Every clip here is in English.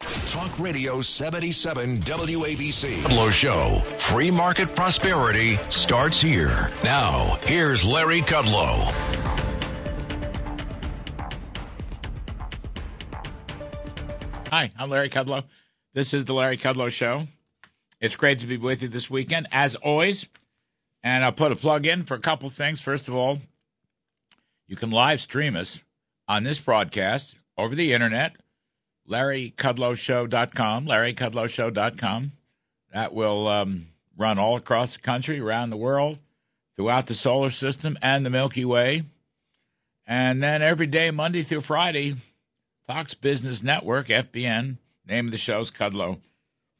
Talk Radio 77 WABC. Kudlow Show. Free market prosperity starts here. Now, here's Larry Kudlow. Hi, I'm Larry Kudlow. This is the Larry Kudlow Show. It's great to be with you this weekend, as always. And I'll put a plug in for a couple things. First of all, you can live stream us on this broadcast over the internet LarryKudlowShow.com, LarryKudlowShow.com. That will um, run all across the country, around the world, throughout the solar system and the Milky Way. And then every day, Monday through Friday, Fox Business Network, FBN, name of the show is Kudlow,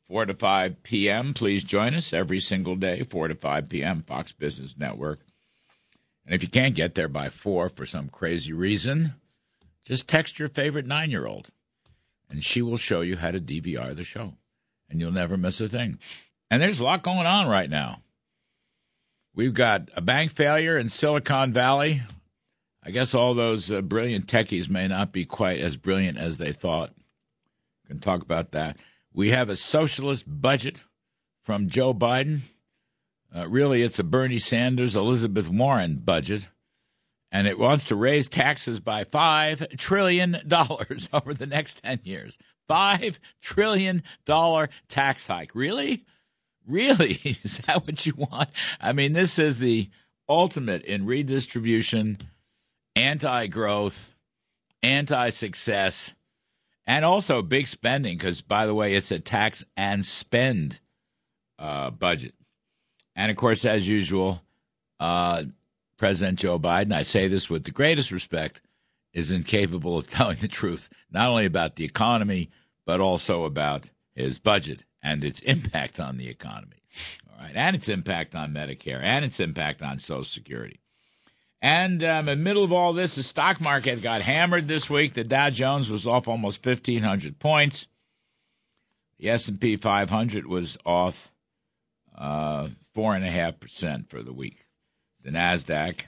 4 to 5 p.m. Please join us every single day, 4 to 5 p.m., Fox Business Network. And if you can't get there by 4 for some crazy reason, just text your favorite nine year old and she will show you how to DVR the show, and you'll never miss a thing. And there's a lot going on right now. We've got a bank failure in Silicon Valley. I guess all those uh, brilliant techies may not be quite as brilliant as they thought. We can talk about that. We have a socialist budget from Joe Biden. Uh, really, it's a Bernie Sanders, Elizabeth Warren budget and it wants to raise taxes by $5 trillion over the next 10 years. $5 trillion tax hike. Really? Really? Is that what you want? I mean, this is the ultimate in redistribution, anti growth, anti success, and also big spending, because, by the way, it's a tax and spend uh, budget. And of course, as usual, uh, President Joe Biden, I say this with the greatest respect, is incapable of telling the truth, not only about the economy, but also about his budget and its impact on the economy. All right, and its impact on Medicare and its impact on Social Security. And um, in the middle of all this, the stock market got hammered this week. The Dow Jones was off almost 1,500 points. The S&P 500 was off uh, 4.5% for the week. The NASDAQ,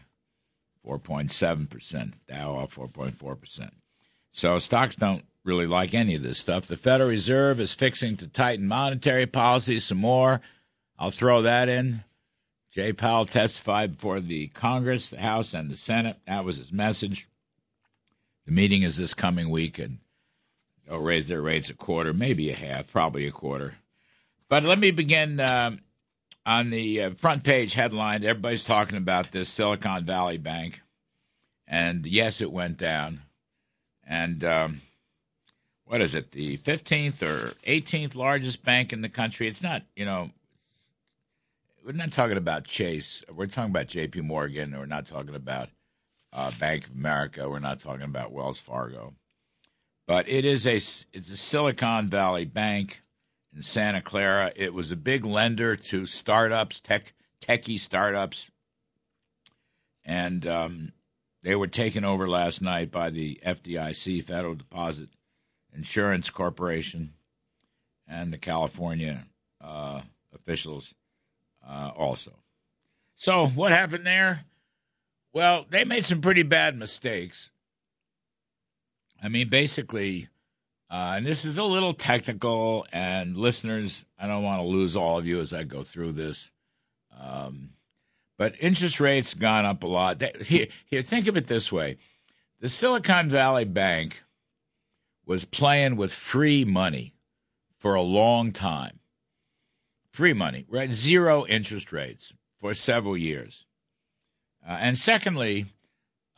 4.7%. Dow off 4.4%. So stocks don't really like any of this stuff. The Federal Reserve is fixing to tighten monetary policy some more. I'll throw that in. Jay Powell testified before the Congress, the House, and the Senate. That was his message. The meeting is this coming week, and they'll raise their rates a quarter, maybe a half, probably a quarter. But let me begin um, on the uh, front page headline, everybody's talking about this Silicon Valley Bank. And yes, it went down. And um, what is it, the 15th or 18th largest bank in the country? It's not, you know, we're not talking about Chase. We're talking about JP Morgan. We're not talking about uh, Bank of America. We're not talking about Wells Fargo. But it is a, it's a Silicon Valley bank in Santa Clara. It was a big lender to startups, tech techie startups, and um, they were taken over last night by the FDIC, Federal Deposit Insurance Corporation, and the California uh, officials uh, also. So what happened there? Well, they made some pretty bad mistakes. I mean, basically, uh, and this is a little technical, and listeners, I don't want to lose all of you as I go through this. Um, but interest rates gone up a lot. Here, here, think of it this way: the Silicon Valley Bank was playing with free money for a long time. Free money, right? Zero interest rates for several years. Uh, and secondly,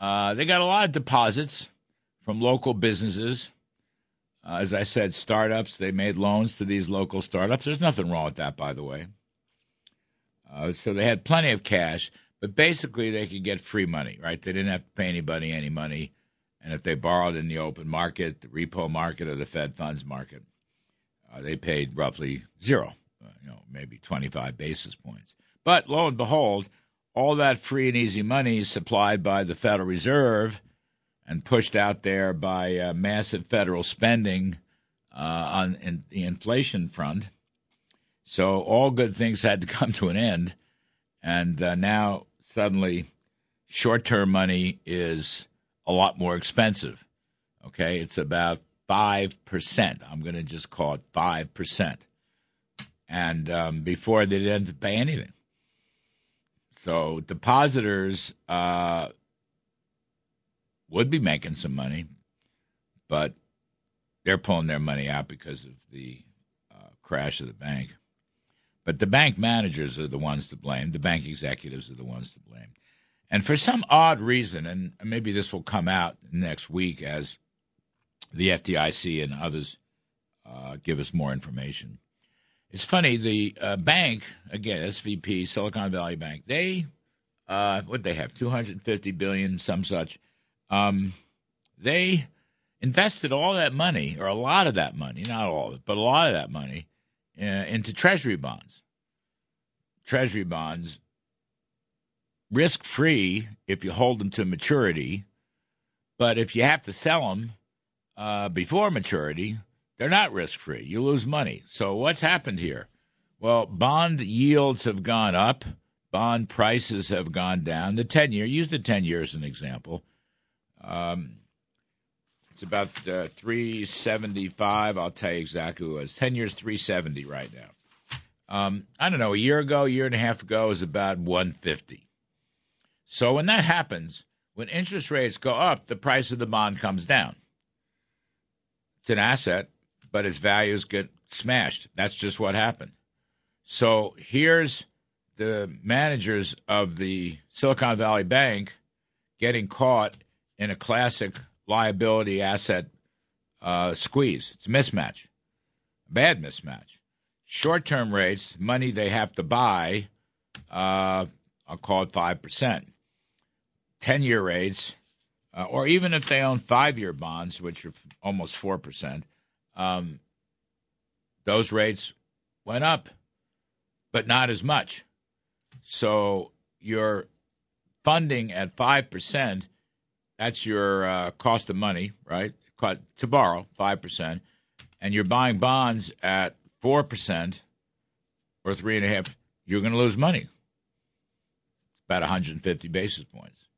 uh, they got a lot of deposits from local businesses uh, as I said, startups, they made loans to these local startups. There's nothing wrong with that, by the way. Uh, so they had plenty of cash, but basically they could get free money, right? They didn't have to pay anybody any money. And if they borrowed in the open market, the repo market, or the Fed funds market. Uh, they paid roughly zero, uh, you know, maybe 25 basis points. But lo and behold, all that free and easy money supplied by the Federal Reserve and pushed out there by uh, massive federal spending uh, on in the inflation front. So all good things had to come to an end, and uh, now suddenly, short-term money is a lot more expensive. Okay, it's about five percent. I'm going to just call it five percent, and um, before they didn't pay anything. So depositors uh, would be making some money, but they're pulling their money out because of the uh, crash of the bank. But the bank managers are the ones to blame. The bank executives are the ones to blame. And for some odd reason, and maybe this will come out next week as the FDIC and others uh, give us more information. It's funny, the uh, bank, again, SVB, Silicon Valley Bank, they, uh, what they have, 250 billion, some such. Um, they invested all that money, or a lot of that money, not all of it, but a lot of that money uh, into treasury bonds. Treasury bonds, risk free if you hold them to maturity, but if you have to sell them uh, before maturity, they're not risk free. You lose money. So what's happened here? Well, bond yields have gone up. Bond prices have gone down. The 10 year, use the 10 year as an example. Um, it's about uh, 375. I'll tell you exactly what it was. 10 years, 370 right now. Um, I don't know, a year ago, year and a half ago, was about 150. So when that happens, when interest rates go up, the price of the bond comes down. It's an asset but its values get smashed. That's just what happened. So here's the managers of the Silicon Valley Bank getting caught in a classic liability asset uh, squeeze. It's a mismatch, a bad mismatch. Short term rates, money they have to buy, uh, I'll call it 5%. 10 year rates, uh, or even if they own five year bonds, which are almost 4%, um, those rates went up, but not as much. So your funding at 5%, that's your uh, cost of money, right? To borrow 5%, and you're buying bonds at 4% or 3.5, you're going to lose money. It's about 150 basis points.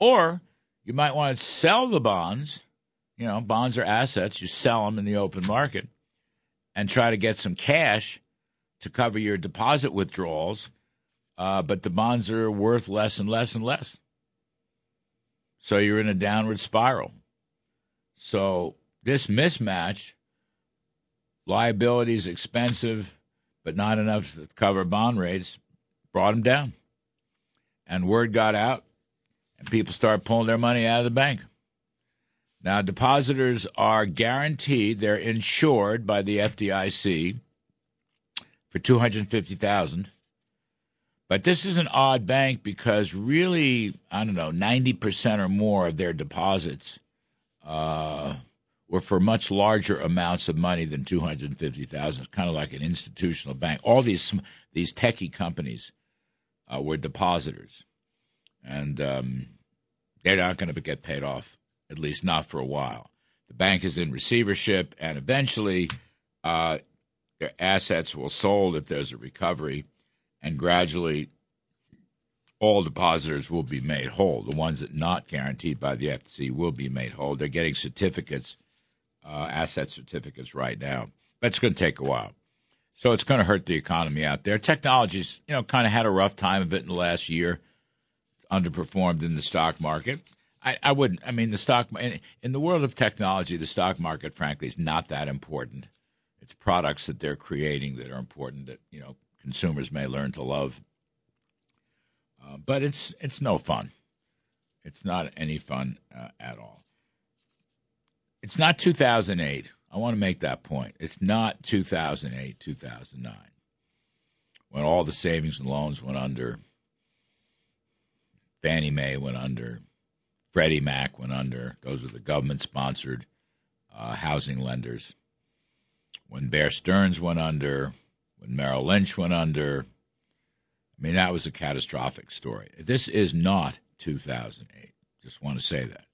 Or you might want to sell the bonds you know, bonds are assets. You sell them in the open market and try to get some cash to cover your deposit withdrawals. Uh, but the bonds are worth less and less and less. So you're in a downward spiral. So this mismatch, liabilities expensive, but not enough to cover bond rates, brought them down. And word got out, and people started pulling their money out of the bank. Now, depositors are guaranteed; they're insured by the FDIC for two hundred fifty thousand. But this is an odd bank because really, I don't know, ninety percent or more of their deposits uh, were for much larger amounts of money than two hundred fifty thousand. It's kind of like an institutional bank. All these these techie companies uh, were depositors, and um, they're not going to get paid off at least not for a while. The bank is in receivership, and eventually uh, their assets will sold if there's a recovery, and gradually all depositors will be made whole. The ones that not guaranteed by the FTC will be made whole. They're getting certificates, uh, asset certificates right now, but it's going to take a while. So it's going to hurt the economy out there. Technology's, you know, kind of had a rough time of it in the last year. It's underperformed in the stock market. I, I wouldn't. I mean, the stock in, in the world of technology, the stock market, frankly, is not that important. It's products that they're creating that are important that you know consumers may learn to love. Uh, but it's it's no fun. It's not any fun uh, at all. It's not 2008. I want to make that point. It's not 2008, 2009, when all the savings and loans went under. Fannie Mae went under. Freddie Mac went under. Those are the government sponsored uh, housing lenders. when Bear Stearns went under, when Merrill Lynch went under. I mean, that was a catastrophic story. This is not 2008. Just want to say that.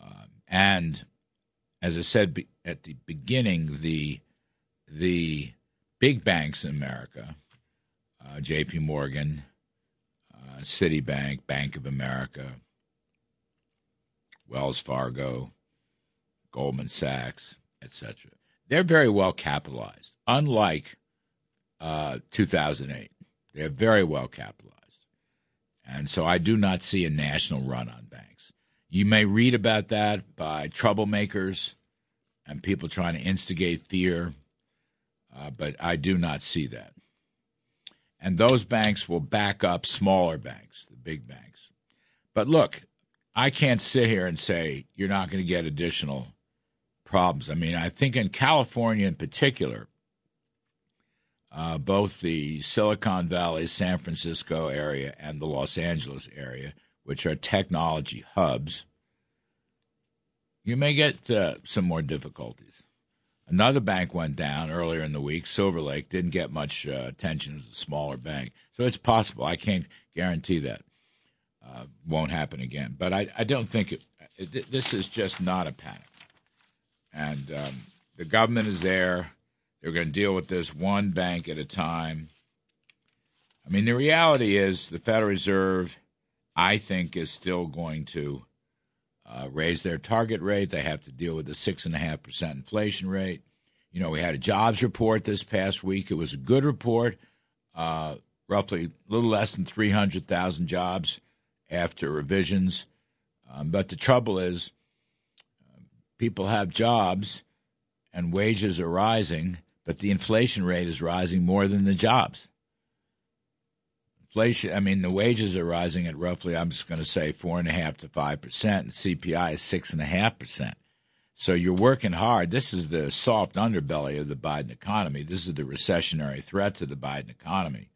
Um, and as I said be- at the beginning, the the big banks in America, uh, J.P. Morgan, uh, Citibank, Bank of America, Wells Fargo, Goldman Sachs, etc. They're very well capitalized, unlike uh, 2008. They're very well capitalized. And so I do not see a national run on banks. You may read about that by troublemakers and people trying to instigate fear, uh, but I do not see that. And those banks will back up smaller banks, the big banks. But look, I can't sit here and say you're not going to get additional problems. I mean, I think in California in particular, uh, both the Silicon Valley, San Francisco area, and the Los Angeles area, which are technology hubs, you may get uh, some more difficulties. Another bank went down earlier in the week. Silvergate didn't get much uh, attention as a smaller bank. So it's possible. I can't guarantee that uh, won't happen again. But I, I don't think it, it, this is just not a panic. And um, the government is there. They're going to deal with this one bank at a time. I mean, the reality is the Federal Reserve, I think, is still going to uh, raise their target rate. They have to deal with the 6.5% inflation rate. You know, we had a jobs report this past week. It was a good report, uh, roughly a little less than 300,000 jobs after revisions. Um, but the trouble is, uh, people have jobs and wages are rising, but the inflation rate is rising more than the jobs. Inflation, I mean, the wages are rising at roughly, I'm just going to say, four and a half to five percent, and CPI is six and a half percent. So you're working hard. This is the soft underbelly of the Biden economy. This is the recessionary threat to the Biden economy.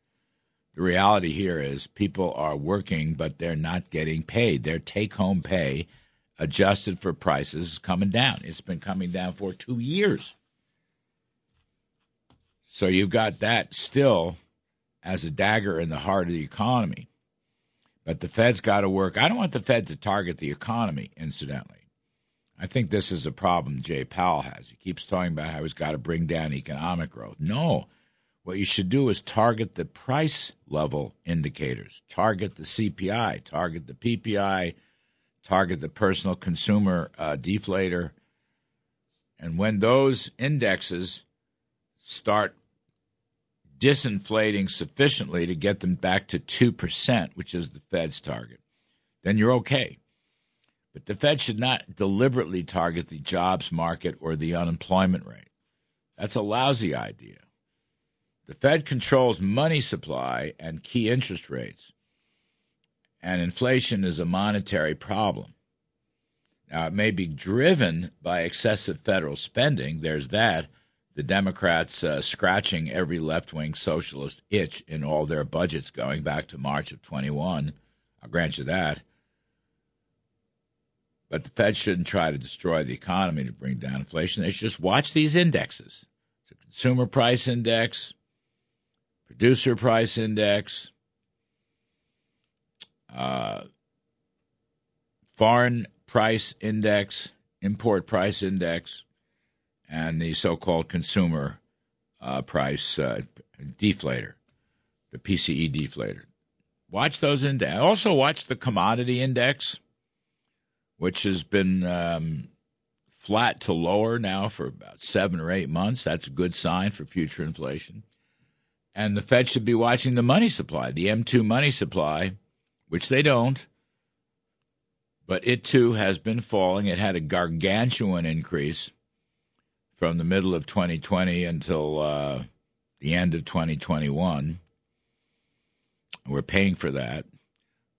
The reality here is people are working, but they're not getting paid. Their take home pay, adjusted for prices, is coming down. It's been coming down for two years. So you've got that still as a dagger in the heart of the economy. But the Fed's got to work. I don't want the Fed to target the economy, incidentally. I think this is a problem Jay Powell has. He keeps talking about how he's got to bring down economic growth. No, what you should do is target the price level indicators, target the CPI, target the PPI, target the personal consumer uh, deflator. And when those indexes start disinflating sufficiently to get them back to 2%, which is the Fed's target, then you're okay. But the Fed should not deliberately target the jobs market or the unemployment rate. That's a lousy idea. The Fed controls money supply and key interest rates, and inflation is a monetary problem. Now, it may be driven by excessive federal spending. There's that the Democrats uh, scratching every left wing socialist itch in all their budgets going back to March of 21. I'll grant you that. But the Fed shouldn't try to destroy the economy to bring down inflation. They should just watch these indexes. A consumer price index, producer price index, uh, foreign price index, import price index and the so-called consumer uh, price uh, deflator, the PCE deflator. Watch those index. Also, watch the commodity index, which has been um, flat to lower now for about seven or eight months. That's a good sign for future inflation. And the Fed should be watching the money supply, the M2 money supply, which they don't. But it too has been falling. It had a gargantuan increase from the middle of 2020 until uh, the end of 2021. We're paying for that.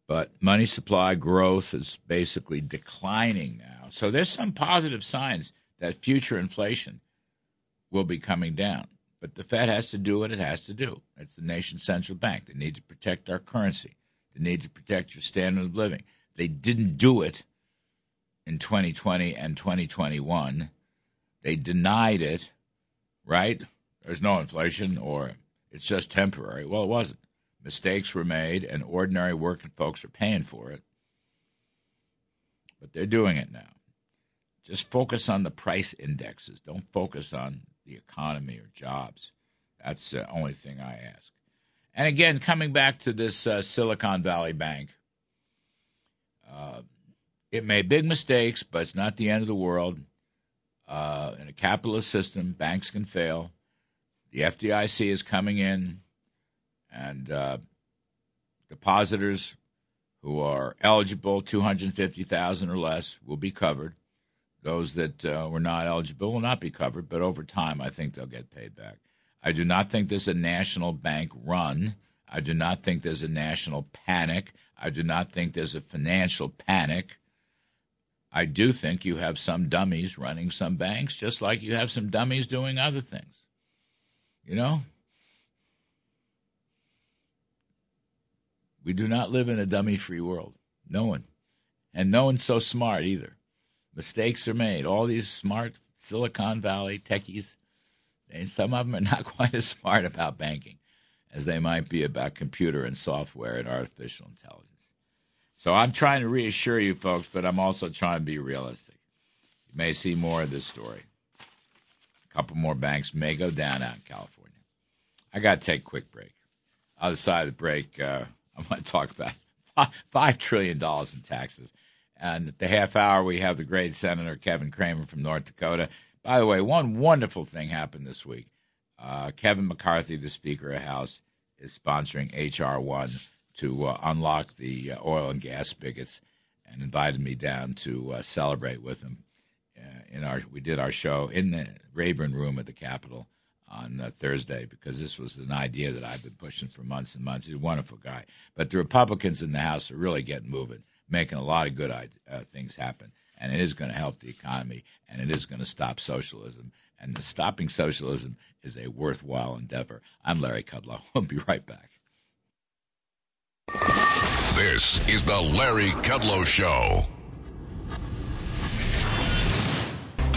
But money supply growth is basically declining now. So there's some positive signs that future inflation will be coming down. But the Fed has to do what it has to do. It's the nation's central bank. They need to protect our currency. They need to protect your standard of living. They didn't do it in 2020 and 2021 they denied it right? There's no inflation or it's just temporary. Well, it wasn't. Mistakes were made, and ordinary working folks are paying for it. But they're doing it now. Just focus on the price indexes. Don't focus on the economy or jobs. That's the only thing I ask. And again, coming back to this uh, Silicon Valley Bank, uh, it made big mistakes, but it's not the end of the world. Uh, in a capitalist system, banks can fail. The FDIC is coming in, and uh, depositors who are eligible, two hundred fifty thousand or less, will be covered. Those that uh, were not eligible will not be covered, but over time, I think they'll get paid back. I do not think there's a national bank run. I do not think there's a national panic. I do not think there's a financial panic. I do think you have some dummies running some banks, just like you have some dummies doing other things. You know? We do not live in a dummy free world. No one. And no one's so smart either. Mistakes are made. All these smart Silicon Valley techies, they, some of them are not quite as smart about banking as they might be about computer and software and artificial intelligence. So I'm trying to reassure you folks, but I'm also trying to be realistic. You may see more of this story. A couple more banks may go down out in California. I got to take a quick break. Other side of the break, uh, I'm going to talk about $5 trillion in taxes. And at the half hour, we have the great Senator Kevin Cramer from North Dakota. By the way, one wonderful thing happened this week. Uh, Kevin McCarthy, the Speaker of the House, is sponsoring H.R. 1 to uh, unlock the uh, oil and gas spigots and invited me down to uh, celebrate with him. Uh, in our, we did our show in the Rayburn Room at the Capitol on uh, Thursday because this was an idea that I've been pushing for months and months. He's a wonderful guy, but the Republicans in the House are really getting moving, making a lot of good uh, things happen, and it is going to help the economy, and it is going to stop socialism. And the stopping socialism is a worthwhile endeavor. I'm Larry Kudlow. We'll be right back. This is the Larry Kudlow Show.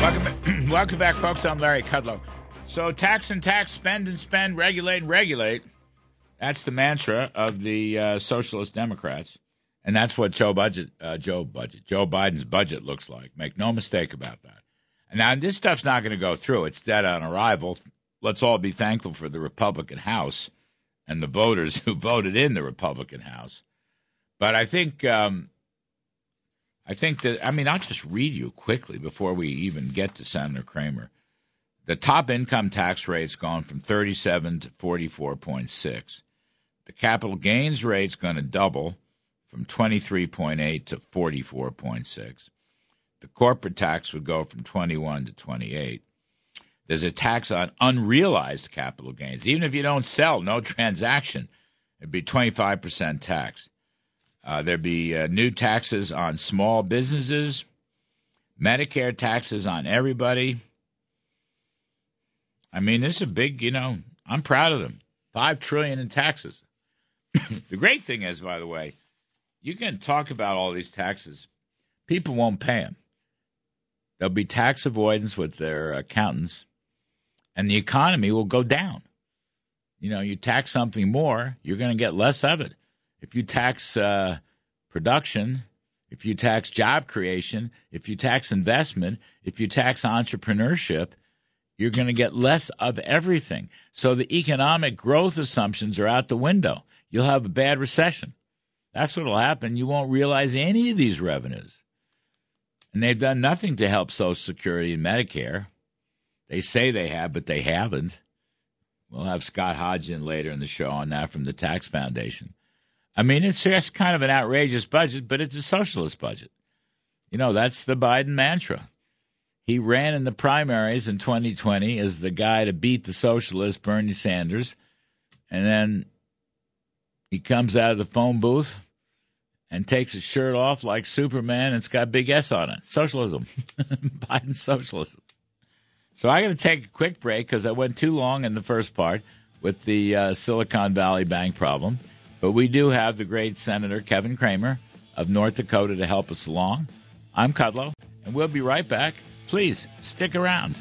Welcome, welcome back, folks. I'm Larry Kudlow. So, tax and tax, spend and spend, regulate and regulate. That's the mantra of the uh, socialist Democrats, and that's what Joe budget, uh, Joe budget, Joe Biden's budget looks like. Make no mistake about that. And now this stuff's not going to go through; it's dead on arrival. Let's all be thankful for the Republican House and the voters who voted in the Republican House. But I think um, I think that I mean I'll just read you quickly before we even get to Senator Cramer. The top income tax rate's gone from 37 to 44.6. The capital gains rate's going to double from 23.8 to 44.6. The corporate tax would go from 21 to 28. There's a tax on unrealized capital gains. Even if you don't sell, no transaction, it'd be 25% tax. Uh, there'd be uh, new taxes on small businesses, Medicare taxes on everybody. I mean, this is a big, you know, I'm proud of them. Five trillion in taxes. the great thing is, by the way, you can talk about all these taxes. People won't pay them. There'll be tax avoidance with their accountants and the economy will go down. You know, you tax something more, you're going to get less of it. If you tax uh, production, if you tax job creation, if you tax investment, if you tax entrepreneurship, you're going to get less of everything. So the economic growth assumptions are out the window. You'll have a bad recession. That's what will happen. You won't realize any of these revenues. And they've done nothing to help Social Security and Medicare. They say they have, but they haven't. We'll have Scott Hodgin later in the show on that from the Tax Foundation. I mean, it's just kind of an outrageous budget, but it's a socialist budget. You know, that's the Biden mantra. He ran in the primaries in 2020 as the guy to beat the socialist Bernie Sanders. And then he comes out of the phone booth and takes his shirt off like Superman and it's got a big S on it. Socialism. Biden socialism. So I got to take a quick break because I went too long in the first part with the uh, Silicon Valley Bank problem. But we do have the great Senator Kevin Cramer of North Dakota to help us along. I'm Kudlow, and we'll be right back. Please stick around.